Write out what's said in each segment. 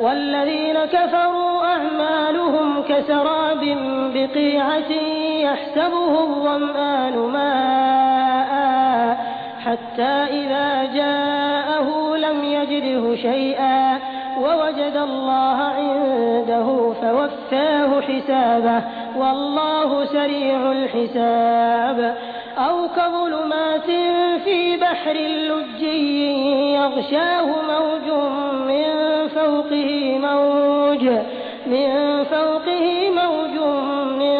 والذين كفروا أعمالهم كسراب بقيعة يحسبه الظمآن ماء حتى إذا جاءه لم يجده شيئا ووجد الله عنده فوفاه حسابه والله سريع الحساب أو كظلمات في بحر لجي يغشاه موج من فوقه موج من فوقه موج من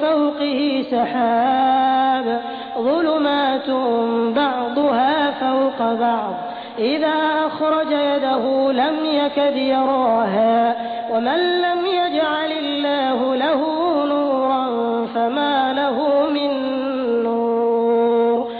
فوقه سحاب ظلمات بعضها فوق بعض إذا أخرج يده لم يكد يراها ومن لم يجعل الله له نورا فما له من نور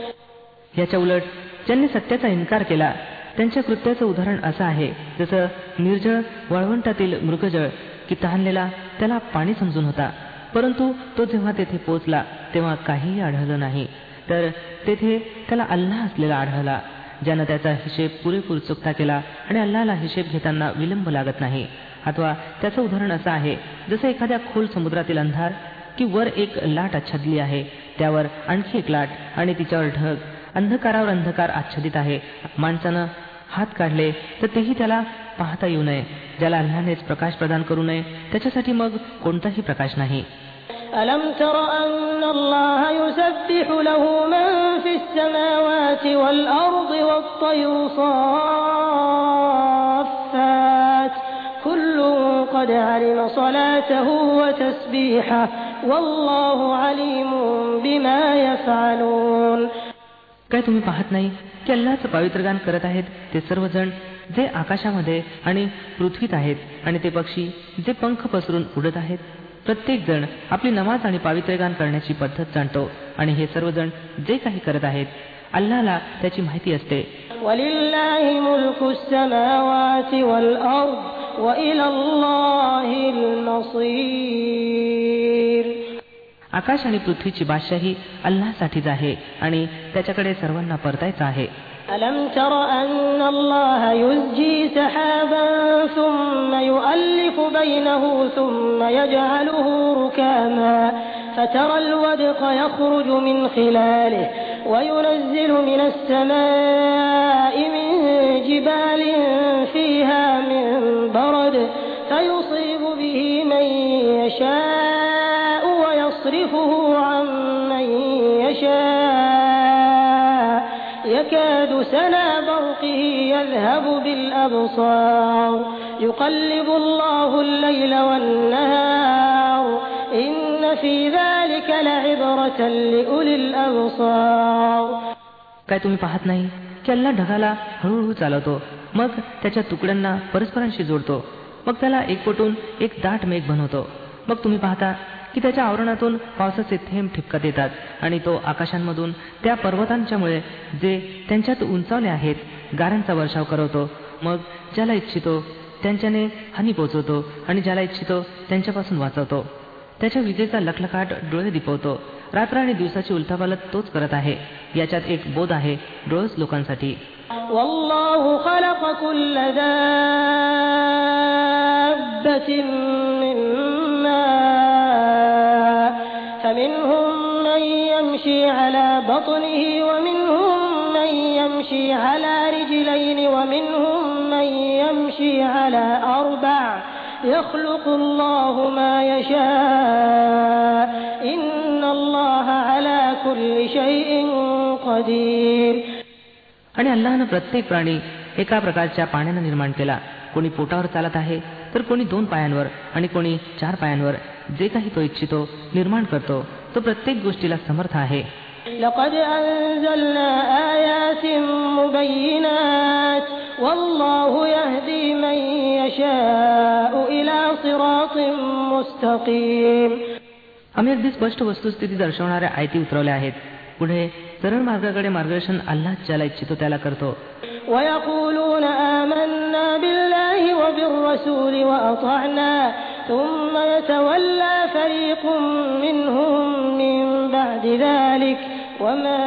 याच्या उलट ज्यांनी सत्याचा इन्कार केला त्यांच्या कृत्याचं उदाहरण असं आहे जसं निर्जळ वाळवंटातील मृगजळ की तहानलेला त्याला पाणी समजून होता. परंतु तो जेव्हा तेथे पोचला तेव्हा काहीही आढळलं नाही. तर तेथे त्याला अल्लाह असलेला आढळला ज्यानं त्याचा हिशेब पुरेपूर चुकता केला आणि अल्लाला हिशेब घेताना विलंब लागत नाही. अथवा त्याचं उदाहरण असं आहे जसं एखाद्या खोल समुद्रातील अंधार की वर एक लाट आच्छादली आहे त्यावर आणखी एक लाट आणि तिच्यावर ढग अंधकारावर अंधकार आच्छादित आहे माणसानं हात काढले तर तेही त्याला पाहता येऊ नये ज्याला अल्लानेच प्रकाश प्रदान करू नये त्याच्यासाठी मग कोणताही प्रकाश नाही ألم تر أن الله يسبح له من في السماوات والأرض والطير صافات كل قد علم صلاته وتسبيحه والله عليم بما يفعلون काय तुम्ही पाहत नाही की अल्लाचं पवित्रगान करत आहेत ते सर्वजण जे आकाशामध्ये आणि पृथ्वीत आहेत आणि ते पक्षी जे पंख पसरून उडत आहेत प्रत्येक जण आपली नमाज आणि पावित्र्यगान करण्याची पद्धत जाणतो आणि हे सर्वजण जे काही करत आहेत अल्लाला त्याची माहिती असते ولله ملك السماوات والأرض وإلى الله المصير आकाश आणि पृथ्वीची बादशाही अल्लासाठीच आहे आणि त्याच्याकडे सर्वांना परतायचं आहे ألم تر أن الله يزجي سحابا ثم يؤلف بينه ثم يجعله ركاما فترى الودق يخرج من خلاله وينزل من السماء من جبال فيها من برد فيصيب به من يشاء ويصرفه عن من يشاء يكاد سنا برقه يذهب بالأبصار يقلب الله الليل والنهار إن في ذلك لعبرة لأولي الأبصار काय तुम्ही पाहत नाही की अल्ला ढगाला हळूहळू चालवतो मग त्याच्या तुकड्यांना परस्परांशी जोडतो मग त्याला एक पटून एक दाट मेघ बनवतो मग तुम्ही पाहता की त्याच्या आवरणातून पावसाचे थेंब ठिपकत येतात आणि तो आकाशांमधून त्या पर्वतांच्यामुळे जे त्यांच्यात उंचावले आहेत गाऱ्यांचा वर्षाव करवतो मग ज्याला इच्छितो त्यांच्याने हानी पोचवतो आणि ज्याला इच्छितो त्यांच्यापासून वाचवतो त्याच्या विजेचा लखलखाट डोळे दिपवतो रात्र आणि दिवसाची उलथापालत तोच करत आहे याच्यात एक बोध आहे डोळस लोकांसाठी والله خلق كل دابة من على بطنه ومنهم من يمشي على رجلين ومنهم من يمشي على أربع يخلق الله ما يشاء إن الله على كل شيء قدير आणि अल्लाहनं प्रत्येक प्राणी एका प्रकारच्या पाण्यानं निर्माण केला कोणी पोटावर चालत आहे तर कोणी दोन पायांवर आणि कोणी चार पायांवर जे काही तो इच्छितो निर्माण करतो तो प्रत्येक गोष्टीला समर्थ आहे لقد أنزلنا آيات مبينات والله يهدي من يشاء إلى صراط مستقيم आम्ही अगदी स्पष्ट वस्तुस्थिती दर्शवणाऱ्या आयती उतरवल्या आहेत पुढे सरळ मार्गाकडे मार्गदर्शन अल्लाह ज्याला इच्छितो त्याला करतो ويقولون آمنا بالله وبالرسول وأطعنا ثم يتولى فريق منهم من بعد ذلك وما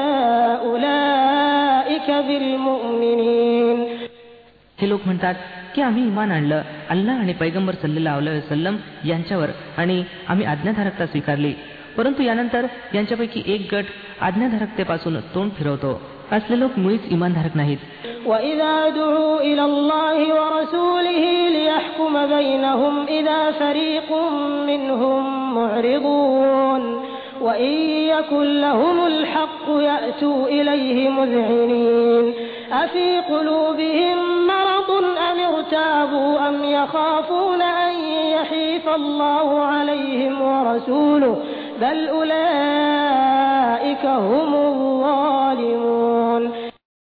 أولئك بالمؤمنين हे लोक म्हणतात की आम्ही इमान आणलं अल्लाह आणि पैगंबर सल्लेला वसलम यांच्यावर आणि आम्ही आज्ञाधारकता स्वीकारली परंतु यानंतर यांच्यापैकी एक गट आज्ञाधारकतेपासून तोंड फिरवतो असले लोक मुळीच इमानधारक नाहीत وإذا دعوا إلى الله ورسوله ليحكم بينهم إذا فريق منهم معرضون وإن يكن لهم الحق يأتوا إليه مذعنين أفي قلوبهم مرض أم ارتابوا أم يخافون أن يحيف الله عليهم ورسوله بل أولئك هم الظالمون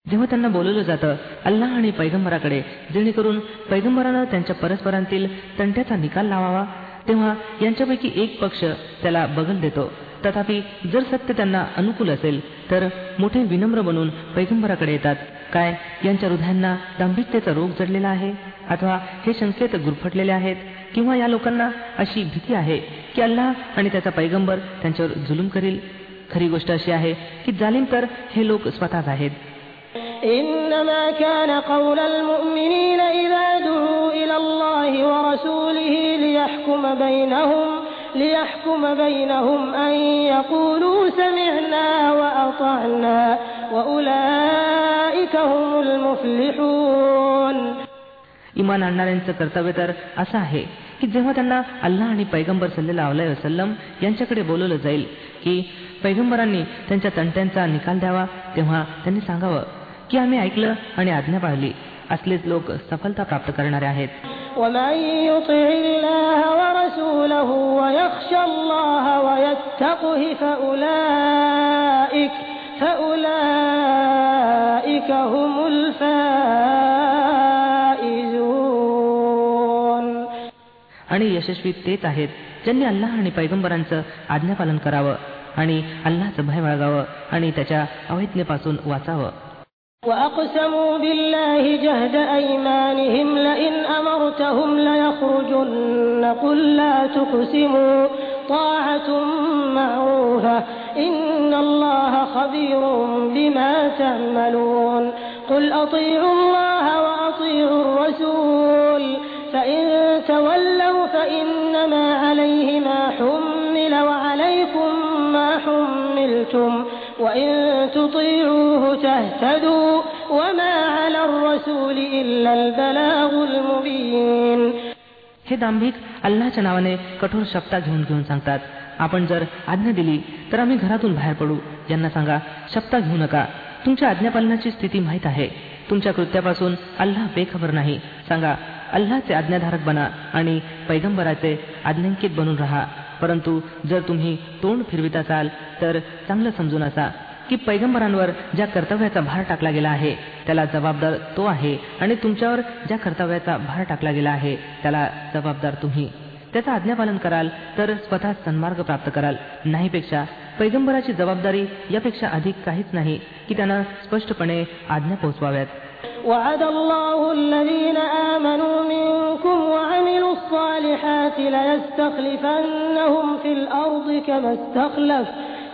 जेव्हा त्यांना बोलवलं जातं अल्लाह आणि पैगंबराकडे जेणेकरून पैगंबरानं त्यांच्या परस्परांतील तंट्याचा निकाल लावावा तेव्हा यांच्यापैकी एक पक्ष त्याला बगल देतो तथापि जर सत्य त्यांना अनुकूल असेल तर मोठे विनम्र बनून पैगंबराकडे येतात काय यांच्या हृदयांना दांभिकतेचा रोग जडलेला आहे अथवा हे संकेत गुरफटलेले आहेत किंवा या लोकांना अशी भीती आहे की अल्लाह आणि त्याचा पैगंबर त्यांच्यावर जुलूम करील खरी गोष्ट अशी आहे की जालिम तर हे लोक स्वतःच आहेत إنما كان قول المؤمنين إذا دعوا إلى الله ورسوله ليحكم بينهم ليحكم بينهم أن يقولوا سمعنا وأطعنا وأولئك هم المفلحون इमान आणणाऱ्यांचं कर्तव्य तर असं आहे की जेव्हा त्यांना अल्लाह आणि पैगंबर सल्लेला वसलम यांच्याकडे बोलवलं जाईल की पैगंबरांनी त्यांच्या तंट्यांचा निकाल द्यावा तेव्हा त्यांनी सांगावं की आम्ही ऐकलं आणि आज्ञा पाळली असलेच लोक सफलता प्राप्त करणारे आहेत ومن يطع الله ورسوله ويخشى الله ويتقه فأولئك فأولئك هم الفائزون आणि यशस्वी तेच आहेत ज्यांनी अल्लाह आणि पैगंबरांचं आज्ञापालन करावं आणि अल्लाचं भय बाळगावं आणि त्याच्या अवैज्ञेपासून वाचावं وأقسموا بالله جهد أيمانهم لئن أمرتهم ليخرجن قل لا تقسموا طاعة معروفة إن الله خبير بما تعملون قل أطيعوا الله وأطيعوا الرسول فإن تولوا حملتم وإن تطيعوه تهتدوا وما على الرسول إلا البلاغ المبين हे दांभिक अल्लाच्या नावाने कठोर शब्दा घेऊन घेऊन सांगतात आपण जर आज्ञा दिली तर आम्ही घरातून बाहेर पडू यांना सांगा शब्दा घेऊ नका तुमच्या आज्ञापालनाची स्थिती माहीत आहे तुमच्या कृत्यापासून अल्लाह बेखबर नाही सांगा अल्लाचे आज्ञाधारक बना आणि पैगंबराचे आज्ञांकित बनून राहा परंतु जर तुम्ही तोंड फिरवित असाल तर चांगलं समजून असा की पैगंबरांवर ज्या कर्तव्याचा भार टाकला गेला आहे त्याला जबाबदार तो आहे आणि तुमच्यावर ज्या कर्तव्याचा भार टाकला गेला आहे त्याला जबाबदार तुम्ही त्याचं आज्ञापालन कराल तर स्वतः सन्मार्ग प्राप्त कराल नाहीपेक्षा पैगंबराची जबाबदारी यापेक्षा अधिक काहीच नाही की त्यांना स्पष्टपणे आज्ञा पोहोचवाव्यात وعد الله الذين آمنوا منكم وعملوا الصالحات ليستخلفنهم في الأرض كما استخلف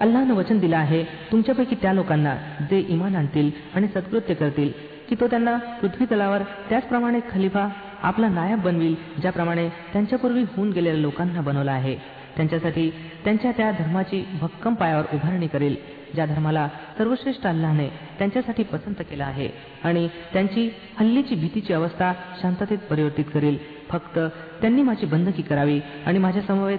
अल्लानं वचन दिलं आहे तुमच्यापैकी त्या लोकांना जे इमान आणतील आणि सत्कृत्य करतील की तो त्यांना पृथ्वी तलावर त्याचप्रमाणे खलिफा आपला नायब बनविल ज्याप्रमाणे त्यांच्यापूर्वी होऊन गेलेल्या लोकांना बनवला आहे. त्यांच्यासाठी त्यांच्या त्या धर्माची भक्कम पायावर उभारणी करेल ज्या धर्माला सर्वश्रेष्ठ अल्लाने त्यांच्यासाठी पसंत केला आहे. आणि त्यांची हल्लीची भीतीची अवस्था शांततेत परिवर्तित करेल. फक्त त्यांनी माझी बंदकी करावी आणि माझ्या समवेत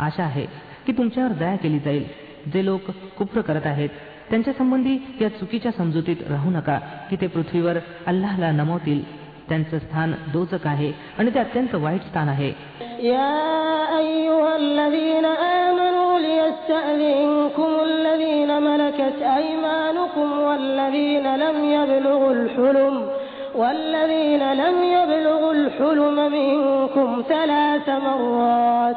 आशा आहे की तुमच्यावर दया केली जाईल जे लोक कुप्र करत आहेत त्यांच्या संबंधी या चुकीच्या समजुतीत राहू नका की ते पृथ्वीवर अल्लाहला नमवतील त्यांचं स्थान दोचक आहे आणि ते अत्यंत वाईट स्थान आहे والذين لم يبلغوا الحلم منكم ثلاث مرات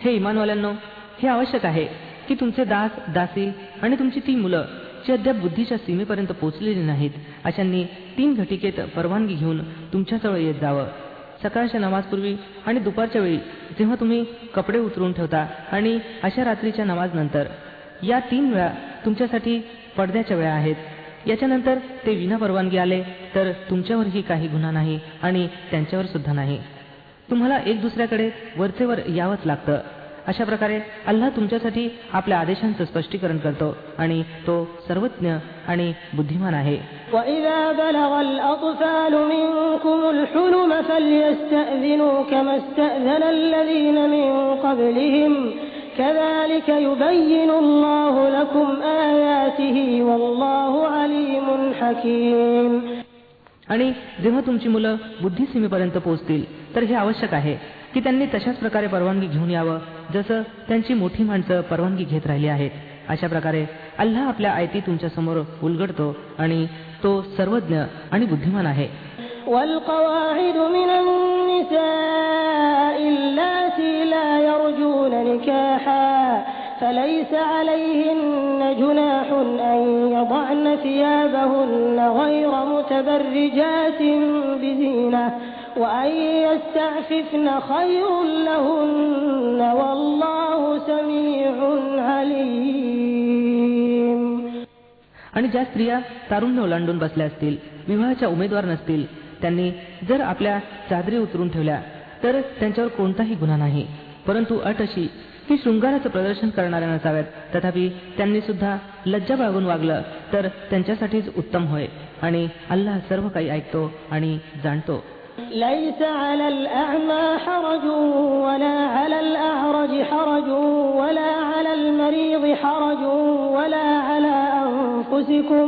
हे इमानवाल्यांनो हे आवश्यक आहे की तुमचे दास दासी आणि तुमची ती मुलं जी अद्याप बुद्धीच्या सीमेपर्यंत पोहोचलेली नाहीत अशांनी तीन घटिकेत परवानगी घेऊन तुमच्याजवळ येत जावं. सकाळच्या नमाजपूर्वी आणि दुपारच्या वेळी जेव्हा तुम्ही कपडे उतरून ठेवता आणि अशा रात्रीच्या नमाज नंतर या तीन वेळा तुमच्यासाठी पडद्याच्या वेळा आहेत. याच्यानंतर ते विना परवानगी आले तर तुमच्यावरही काही गुन्हा नाही आणि त्यांच्यावर सुद्धा नाही. तुम्हाला एक दुसऱ्याकडे वरचेवर यावंच लागतं. अशा प्रकारे अल्लाह तुमच्यासाठी आपल्या आदेशांचं स्पष्टीकरण करतो आणि तो सर्वज्ञ आणि बुद्धिमान आहे. كذلك يبين الله لكم آياته والله عليم حكيم आणि जेव्हा तुमची मुलं बुद्धिसीमेपर्यंत पोहोचतील तर हे आवश्यक आहे की त्यांनी तशाच प्रकारे परवानगी घेऊन यावं जसं त्यांची मोठी माणसं परवानगी घेत राहिली आहेत अशा प्रकारे अल्लाह आपल्या आयती तुमच्या समोर उलगडतो आणि तो सर्वज्ञ आणि बुद्धिमान आहे نكاحا فليس عليهن جناح أن يضعن ثيابهن غير متبرجات بزينة وأن يستعففن خير لهن والله سميع عليم आणि ज्या स्त्रिया तारुण्य ओलांडून बसल्या असतील विवाहाच्या उमेदवार नसतील त्यांनी जर आपल्या चादरी उतरून ठेवल्या तर त्यांच्यावर कोणताही गुन्हा नाही परंतु अट अशी की शृंगाराचं प्रदर्शन करणाऱ्या नसाव्यात तथापि त्यांनी सुद्धा लज्जा बाळगून वागलं तर त्यांच्यासाठीच उत्तम होय आणि अल्लाह सर्व काही ऐकतो आणि जाणतो ليس على الأعمى حرج ولا على الأعرج حرج ولا على المريض حرج ولا على أنفسكم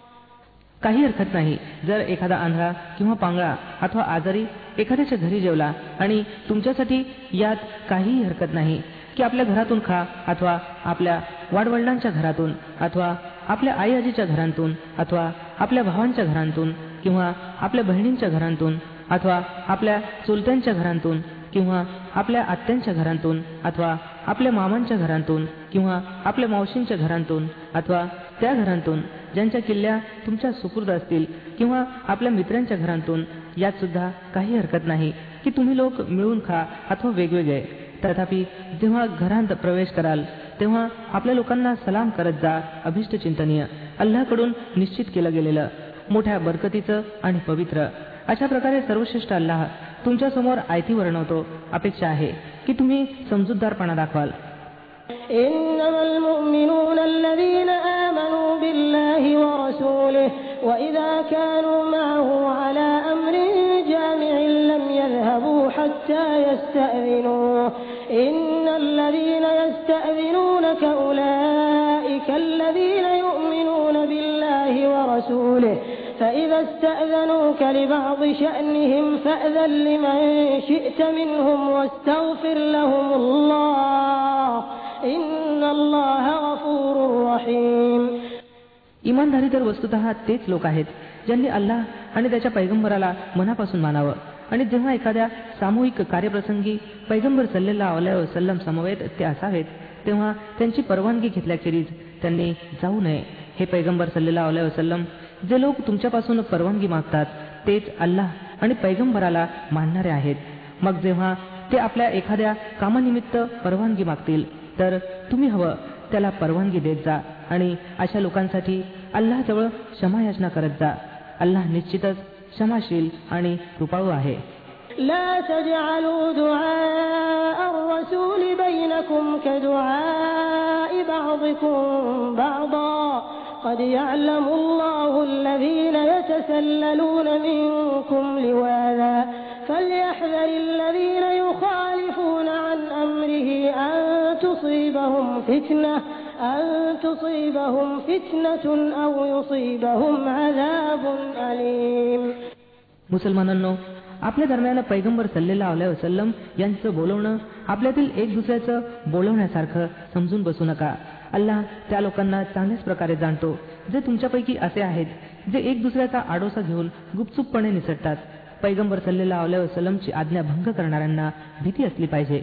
काही हरकत नाही. जर एखादा आंधळा किंवा पांगळा अथवा आजारी एखाद्याच्या घरी जेवला आणि तुमच्यासाठी यात काहीही हरकत नाही की आपल्या घरातून खा अथवा आपल्या वाडवडिलांच्या घरातून अथवा आपल्या आई आजीच्या घरांतून अथवा आपल्या भावांच्या घरांतून किंवा आपल्या बहिणींच्या घरांतून अथवा आपल्या चुलत्यांच्या घरांतून किंवा आपल्या आत्यांच्या घरांतून अथवा आपल्या मामांच्या घरांतून किंवा आपल्या मावशींच्या घरांतून अथवा त्या घरांतून ज्यांच्या किल्ल्या तुमच्या सुपूर्द असतील किंवा आपल्या मित्रांच्या घरांतून यात सुद्धा काही हरकत नाही. की तुम्ही लोक मिळून खा अथवा वेगवेगळे. तथापि जेव्हा घरांत प्रवेश कराल तेव्हा आपल्या लोकांना सलाम करत जा अभिष्ट चिंतनीय. अल्लाकडून निश्चित केलं गेलेलं मोठ्या बरकतीचं आणि पवित्र. अशा प्रकारे सर्वश्रेष्ठ अल्लाह तुमच्यासमोर आयती वर्णवतो अपेक्षा आहे की तुम्ही समजूतदारपणा दाखवाल. وإذا كانوا معه على أمر جامع لم يذهبوا حتى يستأذنوه إن الذين يستأذنونك أولئك الذين يؤمنون بالله ورسوله. فإذا استأذنوك لبعض شأنهم فأذن لمن شئت منهم واستغفر لهم الله. إن الله غفور رحيم. इमानधारी तर वस्तुत तेच लोक आहेत ज्यांनी अल्लाह आणि त्याच्या पैगंबराला मनापासून मानावं. आणि जेव्हा एखाद्या सामूहिक कार्यप्रसंगी पैगंबर सल्लेला वसलम समवेत ते असावेत तेव्हा त्यांची परवानगी घेतल्याखेरीज त्यांनी जाऊ नये. हे पैगंबर सल्लेला वसलम जे लोक तुमच्यापासून परवानगी मागतात तेच अल्लाह आणि पैगंबराला मानणारे आहेत. मग जेव्हा ते आपल्या एखाद्या कामानिमित्त परवानगी मागतील तर तुम्ही हवं त्याला परवानगी देत जा. आणि अशा लोकांसाठी अल्लाजवळ क्षमायाचना करत जा अल्लाह निश्चितच क्षमाशील आणि कृपाळू आहे لا تجعلوا دعاء الرسول بينكم كدعاء بعضكم بعضا قد يعلم الله الذين يتسللون منكم لواذا فليحذر الذين يخالفون عن أمره أن تصيبهم فتنة أن تصيبهم فتنة أو يصيبهم عذاب أليم मुसलमानांनो आपल्या दरम्यान पैगंबर सल्लेला वसलम यांचं बोलवणं आपल्यातील एक दुसऱ्याचं बोलवण्यासारखं समजून बसू नका अल्लाह त्या लोकांना चांगल्याच प्रकारे जाणतो जे तुमच्यापैकी असे आहेत जे एक दुसऱ्याचा आडोसा घेऊन गुपचूपपणे निसटतात पैगंबर सल्लेला वसलमची आज्ञा भंग करणाऱ्यांना भीती असली पाहिजे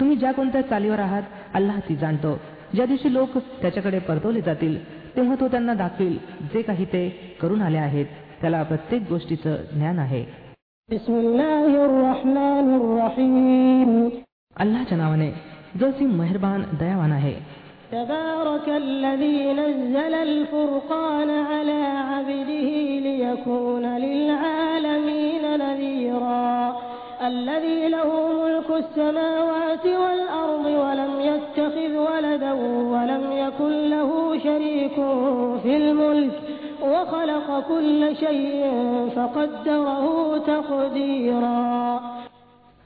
तुम्ही ज्या कोणत्या चालीवर आहात अल्लाह ती जाणतो ज्या दिवशी लोक त्याच्याकडे परतवले जातील तेव्हा तो त्यांना दाखवील जे काही ते करून आले आहेत त्याला प्रत्येक गोष्टीचं ज्ञान आहे بسم الله الرحمن الرحيم अल्लाच्या नावाने जो सी मेहरबान दयावान आहे تبارك الذي نزل الفرقان على عبده ليكون للعالمين السماوات والأرض ولم يتخذ ولدا ولم يكن له شريك في الملك وخلق كل شيء فقدره تقديرا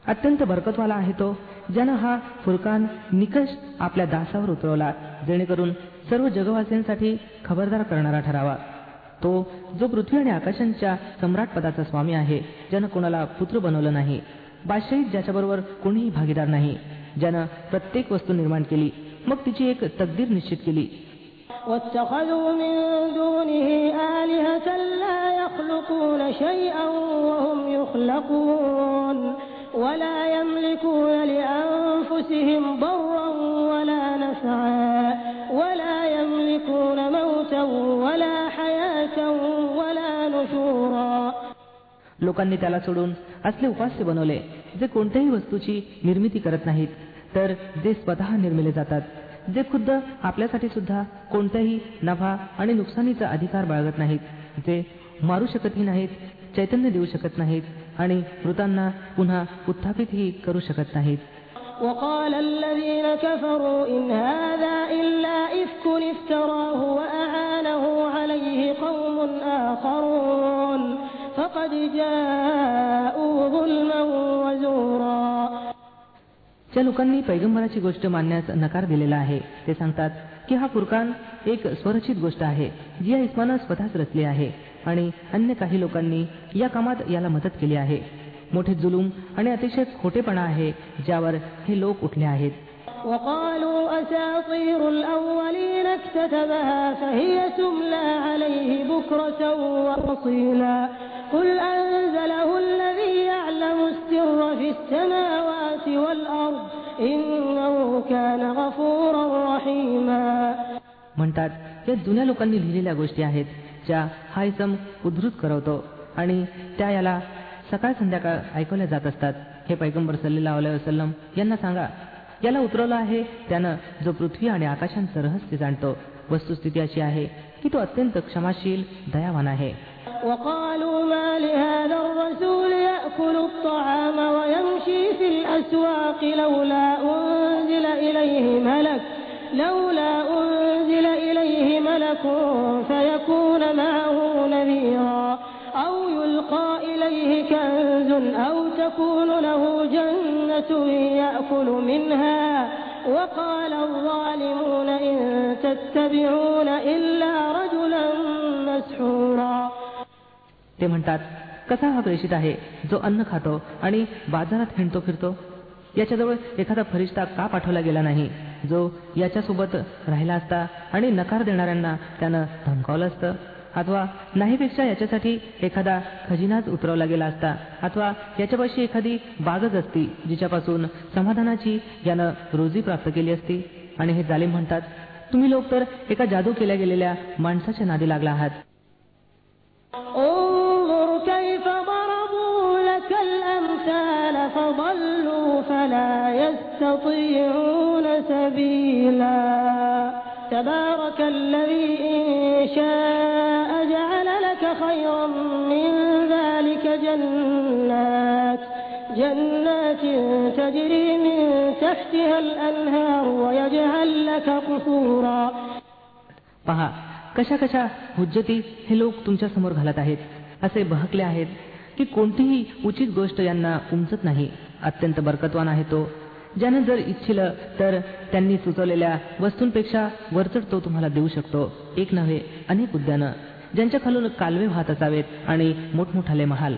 अत्यंत बरकतवाला आहे तो ज्यानं हा फुरकान निकष आपल्या दासावर उतरवला जेणेकरून सर्व जगवासियांसाठी खबरदार करणारा ठरावा तो जो पृथ्वी आणि आकाशांच्या सम्राट पदाचा स्वामी आहे ज्यानं कोणाला पुत्र बनवलं नाही बादशाहीत ज्याच्याबरोबर कोणीही भागीदार नाही ज्यानं प्रत्येक वस्तू निर्माण केली मग तिची एक तकदीर निश्चित केली واتخذوا من लोकांनी त्याला सोडून असले उपास्य बनवले जे कोणत्याही वस्तूची निर्मिती करत नाहीत तर जे स्वतः निर्मिले जातात जे खुद्द आपल्यासाठी सुद्धा कोणत्याही नफा आणि नुकसानीचा अधिकार बाळगत नाहीत जे मारू शकतही नाहीत चैतन्य देऊ शकत नाहीत आणि मृतांना पुन्हा उत्थापितही करू शकत नाहीत وقال الذين كفروا إن هذا إلا إفك افتراه وأعانه عليه قوم آخرون فقد جاءوا ظلما وزورا ज्या लोकांनी पैगंबराची गोष्ट मानण्यास नकार दिलेला आहे ते सांगतात की हा फुरकान एक स्वरचित गोष्ट आहे जी या इस्मानं स्वतःच रचली आहे आणि अन्य काही लोकांनी या कामात याला मदत केली आहे मोठे जुलूम आणि अतिशय खोटेपणा आहे ज्यावर हे लोक उठले आहेत وقالوا أساطير الأولين اكتتبها فهي تملى عليه بكرة وأصيلا قل أنزله الذي يعلم السر في السماوات والأرض إنه كان غفورا رحيما म्हणतात या जुन्या लोकांनी लिहिलेल्या गोष्टी आहेत ज्या हा इसम उद्धृत करवतो आणि त्या याला सकाळ संध्याकाळ ऐकवल्या जात असतात हे पैगंबर सल्लेला वसलम यांना सांगा याला उतरवलं आहे त्यानं जो पृथ्वी आणि आकाशांचं रहस्य जाणतो वस्तुस्थिती अशी आहे की तो अत्यंत क्षमाशील दयावान आहे وقالوا ما لهذا الرسول يأكل الطعام ويمشي في الأسواق لولا أنزل إليه ملك لولا أنزل إليه ملك فيكون معه نذيرا أو يلقى إليه كنز أو تكون له جنة يأكل منها وقال الظالمون إن تتبعون إلا رجلا مسحورا ते म्हणतात कसा हा प्रेषित आहे जो अन्न खातो आणि बाजारात हिंडतो फिरतो याच्याजवळ एखादा फरिश्ता का पाठवला गेला नाही जो याच्यासोबत राहिला असता आणि नकार देणाऱ्यांना त्यानं धमकावलं असतं अथवा नाहीपेक्षा याच्यासाठी एखादा खजिनाच उतरवला गेला असता अथवा याच्यापाशी एखादी बागच असती जिच्यापासून समाधानाची यानं रोजी प्राप्त केली असती आणि हे जालिम म्हणतात तुम्ही लोक तर एका जादू केल्या गेलेल्या माणसाच्या नादी लागला आहात انظر كيف جنات جنات تجري من تحتها الأنهار ويجعل لك قصورا पहा कशा कशा हुज्जती हे लोक तुमच्या समोर घालत आहेत असे बहकले आहेत की कोणतीही उचित गोष्ट यांना उमजत नाही अत्यंत बरकतवान आहे तो ज्यानं जर इच्छिलं तर त्यांनी सुचवलेल्या वस्तूंपेक्षा वरचढ तो तुम्हाला देऊ शकतो एक नव्हे अनेक उद्यानं ज्यांच्या खालून कालवे वाहत असावेत आणि मोठमोठाले महाल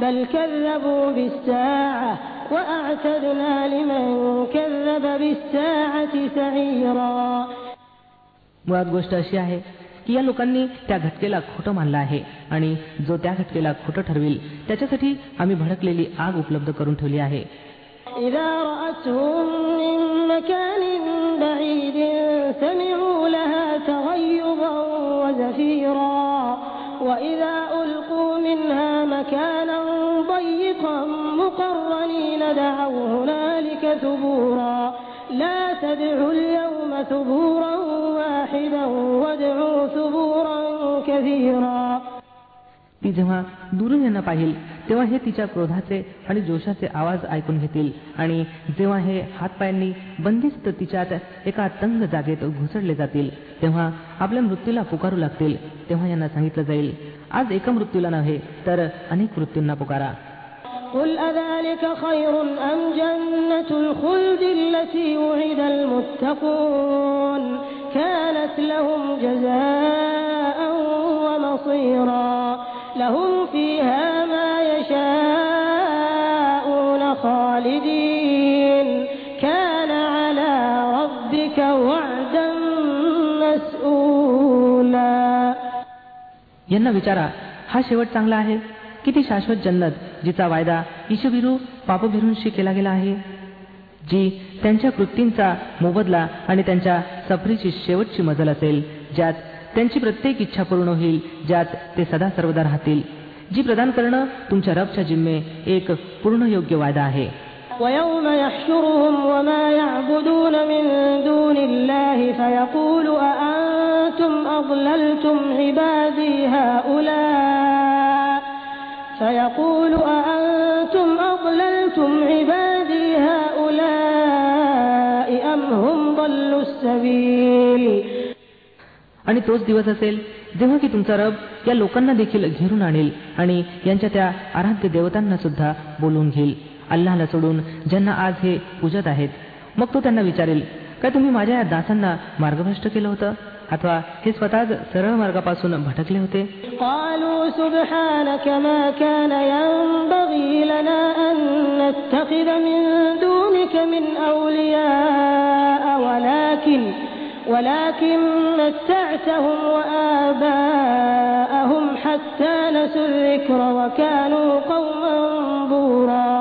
بل كذبوا بالساعة وأعتدنا لمن كذب بالساعة سعيرا मुळात गोष्ट अशी आहे की या लोकांनी त्या घटकेला खोटं मानलं आहे आणि जो त्या घटकेला खोटं ठरविल त्याच्यासाठी आम्ही भडकलेली आग उपलब्ध करून ठेवली आहे إذا رأتهم من مكان بعيد سمعوا لها تغيظا وزفيرا وإذا ألقوا منها مقرنين دعوا هنالك ثبورا لا تدعوا اليوم ثبورا واحدا وادعوا ثبورا كثيرا ती जेव्हा दुरून यांना पाहिल तेव्हा हे तिच्या क्रोधाचे आणि जोशाचे आवाज ऐकून घेतील आणि जेव्हा हे हातपायांनी बंदिस्त तिच्यात एका तंग जागेत घुसडले जातील तेव्हा आपल्या मृत्यूला पुकारू लागतील तेव्हा यांना सांगितलं जाईल आज एका मृत्यूला नव्हे तर अनेक मृत्यूंना पुकारा قل أذلك خير أم جنة الخلد التي وعد المتقون كانت لهم جزاء ومصيرا لهم فيها ما يشاءون خالدين كان على ربك وعدا مسؤولا यांना विचारा हा शेवट चांगला आहे की ती शाश्वत जन्नत जिचा वायदा ईशभिरू पापभिरूंशी केला गेला आहे जी त्यांच्या कृतींचा मोबदला आणि त्यांच्या सफरीची शेवटची मजल असेल ज्यात त्यांची प्रत्येक इच्छा पूर्ण होईल ज्यात ते सदा सर्वदा राहतील जी प्रदान करणं तुमच्या रबच्या जिम्मे एक पूर्ण योग्य वायदा आहे ويوم يحشرهم وما يعبدون من دون الله فيقول أأنتم أضللتم عبادي هؤلاء فيقول أأنتم أضللتم عبادي هؤلاء أم هم ضلوا السبيل आणि तोच दिवस असेल जेव्हा की तुमचा रब या लोकांना देखील घेरून आणेल आणि यांच्या त्या आराध्य देवतांना सुद्धा बोलवून घेईल अल्लाहला सोडून ज्यांना आज हे पूजत आहेत मग तो त्यांना विचारेल काय तुम्ही माझ्या या दासांना मार्गभ्रष्ट केलं होतं अथवा हे स्वतःच सरळ मार्गापासून भटकले होते قالوا سبحانك ما كان ينبغي لنا أن نتخذ من دونك من أولياء ولكن ولكن متعتهم وآباءهم حتى نسوا الذكر وكانوا قوما بورا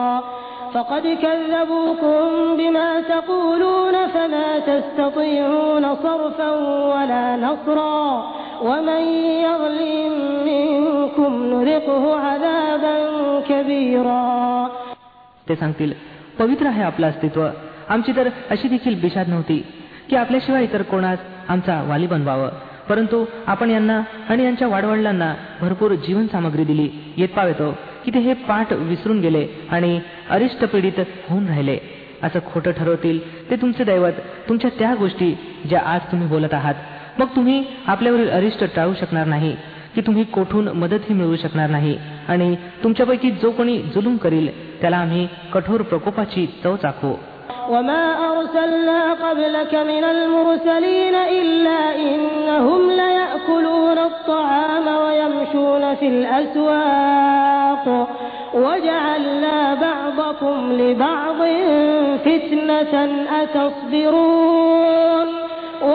وقد كذبوكم بما تقولون فما تستطيعون صرفا ولا نصرا ومن يظلم منكم نذقه عذابا كبيرا ते सांगतील पवित्र आहे आपलं अस्तित्व आमची तर अशी देखील बिशाद नव्हती की आपल्याशिवाय इतर कोणास आमचा वाली बनवावं परंतु आपण यांना आणि यांच्या वाडवडिलांना भरपूर जीवन सामग्री दिली येत पावेतो की ते हे पाठ विसरून गेले आणि अरिष्ट पीडित होऊन राहिले. असं खोटं ठरवतील ते तुमचे दैवत तुमच्या त्या गोष्टी ज्या आज तुम्ही बोलत आहात. मग तुम्ही आपल्यावरील अरिष्ट टाळू शकणार नाही की तुम्ही कोठून मदतही मिळवू शकणार नाही आणि तुमच्यापैकी जो कोणी जुलूम करील त्याला आम्ही कठोर प्रकोपाची चव चाखू. وما أرسلنا قبلك من المرسلين إلا إنهم ليأكلون الطعام ويمشون في الأسواق وجعلنا بعضكم لبعض فتنة أتصبرون